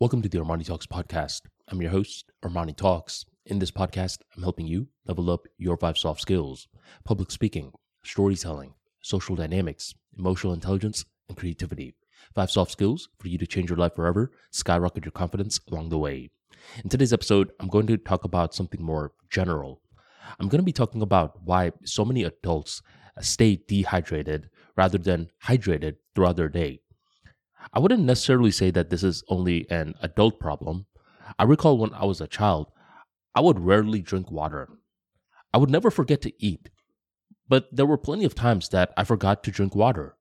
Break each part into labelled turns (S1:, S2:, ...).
S1: Welcome to the Armani Talks podcast. I'm your host, Armani Talks. In this podcast, I'm helping you level up your five soft skills public speaking, storytelling, social dynamics, emotional intelligence, and creativity. Five soft skills for you to change your life forever, skyrocket your confidence along the way. In today's episode, I'm going to talk about something more general. I'm going to be talking about why so many adults stay dehydrated rather than hydrated throughout their day. I wouldn't necessarily say that this is only an adult problem. I recall when I was a child, I would rarely drink water. I would never forget to eat, but there were plenty of times that I forgot to drink water.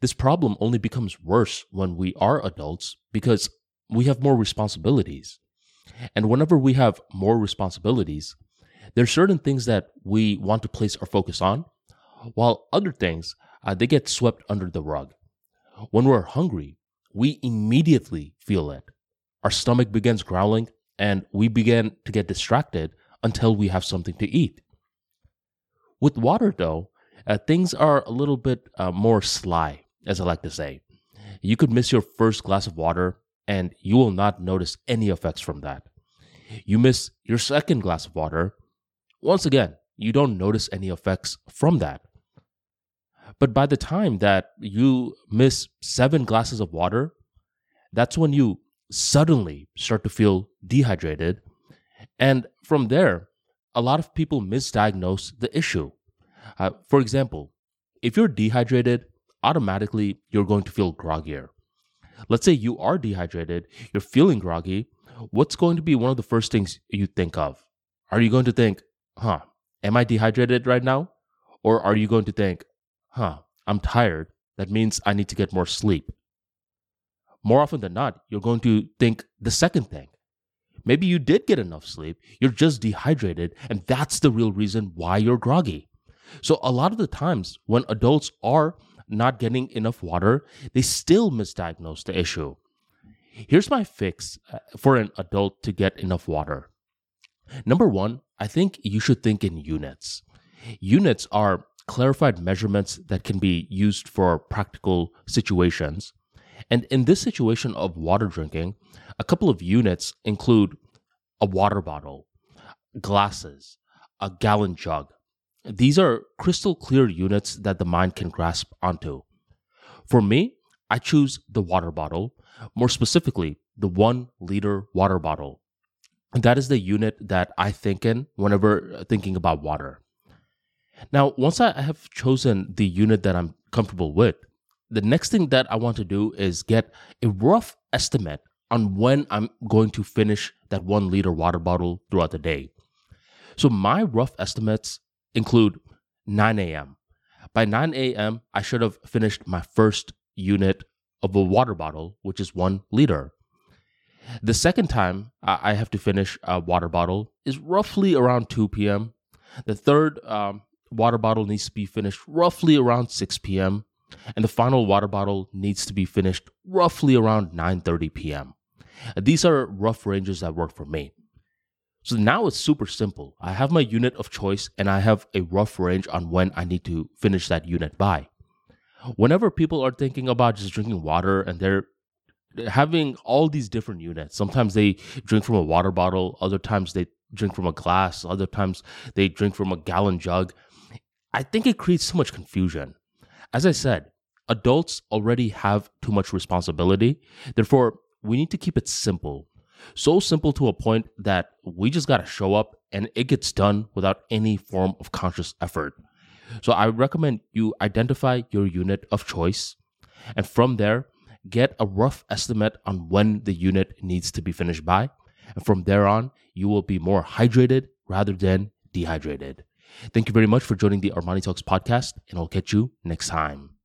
S1: This problem only becomes worse when we are adults because we have more responsibilities. And whenever we have more responsibilities, there are certain things that we want to place our focus on, while other things, uh, they get swept under the rug. When we're hungry, we immediately feel it. Our stomach begins growling and we begin to get distracted until we have something to eat. With water, though, uh, things are a little bit uh, more sly, as I like to say. You could miss your first glass of water and you will not notice any effects from that. You miss your second glass of water, once again, you don't notice any effects from that. But by the time that you miss seven glasses of water, that's when you suddenly start to feel dehydrated. And from there, a lot of people misdiagnose the issue. Uh, for example, if you're dehydrated, automatically you're going to feel groggier. Let's say you are dehydrated, you're feeling groggy. What's going to be one of the first things you think of? Are you going to think, huh, am I dehydrated right now? Or are you going to think, huh, I'm tired. That means I need to get more sleep. More often than not, you're going to think the second thing. Maybe you did get enough sleep, you're just dehydrated, and that's the real reason why you're groggy. So, a lot of the times when adults are not getting enough water, they still misdiagnose the issue. Here's my fix uh, for an adult to get enough water. Number one, I think you should think in units. Units are clarified measurements that can be used for practical situations. And in this situation of water drinking, a couple of units include a water bottle, glasses, a gallon jug. These are crystal clear units that the mind can grasp onto. For me, I choose the water bottle, more specifically, the one liter water bottle. That is the unit that I think in whenever thinking about water. Now, once I have chosen the unit that I'm comfortable with, the next thing that I want to do is get a rough estimate on when I'm going to finish that one liter water bottle throughout the day. So, my rough estimates include 9 a.m. By 9 a.m., I should have finished my first unit of a water bottle, which is one liter. The second time I have to finish a water bottle is roughly around 2 p.m. The third um, water bottle needs to be finished roughly around 6 p.m. and the final water bottle needs to be finished roughly around 9:30 p.m. These are rough ranges that work for me. So now it's super simple. I have my unit of choice and I have a rough range on when I need to finish that unit by. Whenever people are thinking about just drinking water and they're having all these different units, sometimes they drink from a water bottle, other times they drink from a glass, other times they drink from a gallon jug. I think it creates so much confusion. As I said, adults already have too much responsibility. Therefore, we need to keep it simple. So simple to a point that we just got to show up and it gets done without any form of conscious effort. So I recommend you identify your unit of choice and from there, get a rough estimate on when the unit needs to be finished by. And from there on, you will be more hydrated rather than dehydrated. Thank you very much for joining the Armani Talks podcast, and I'll catch you next time.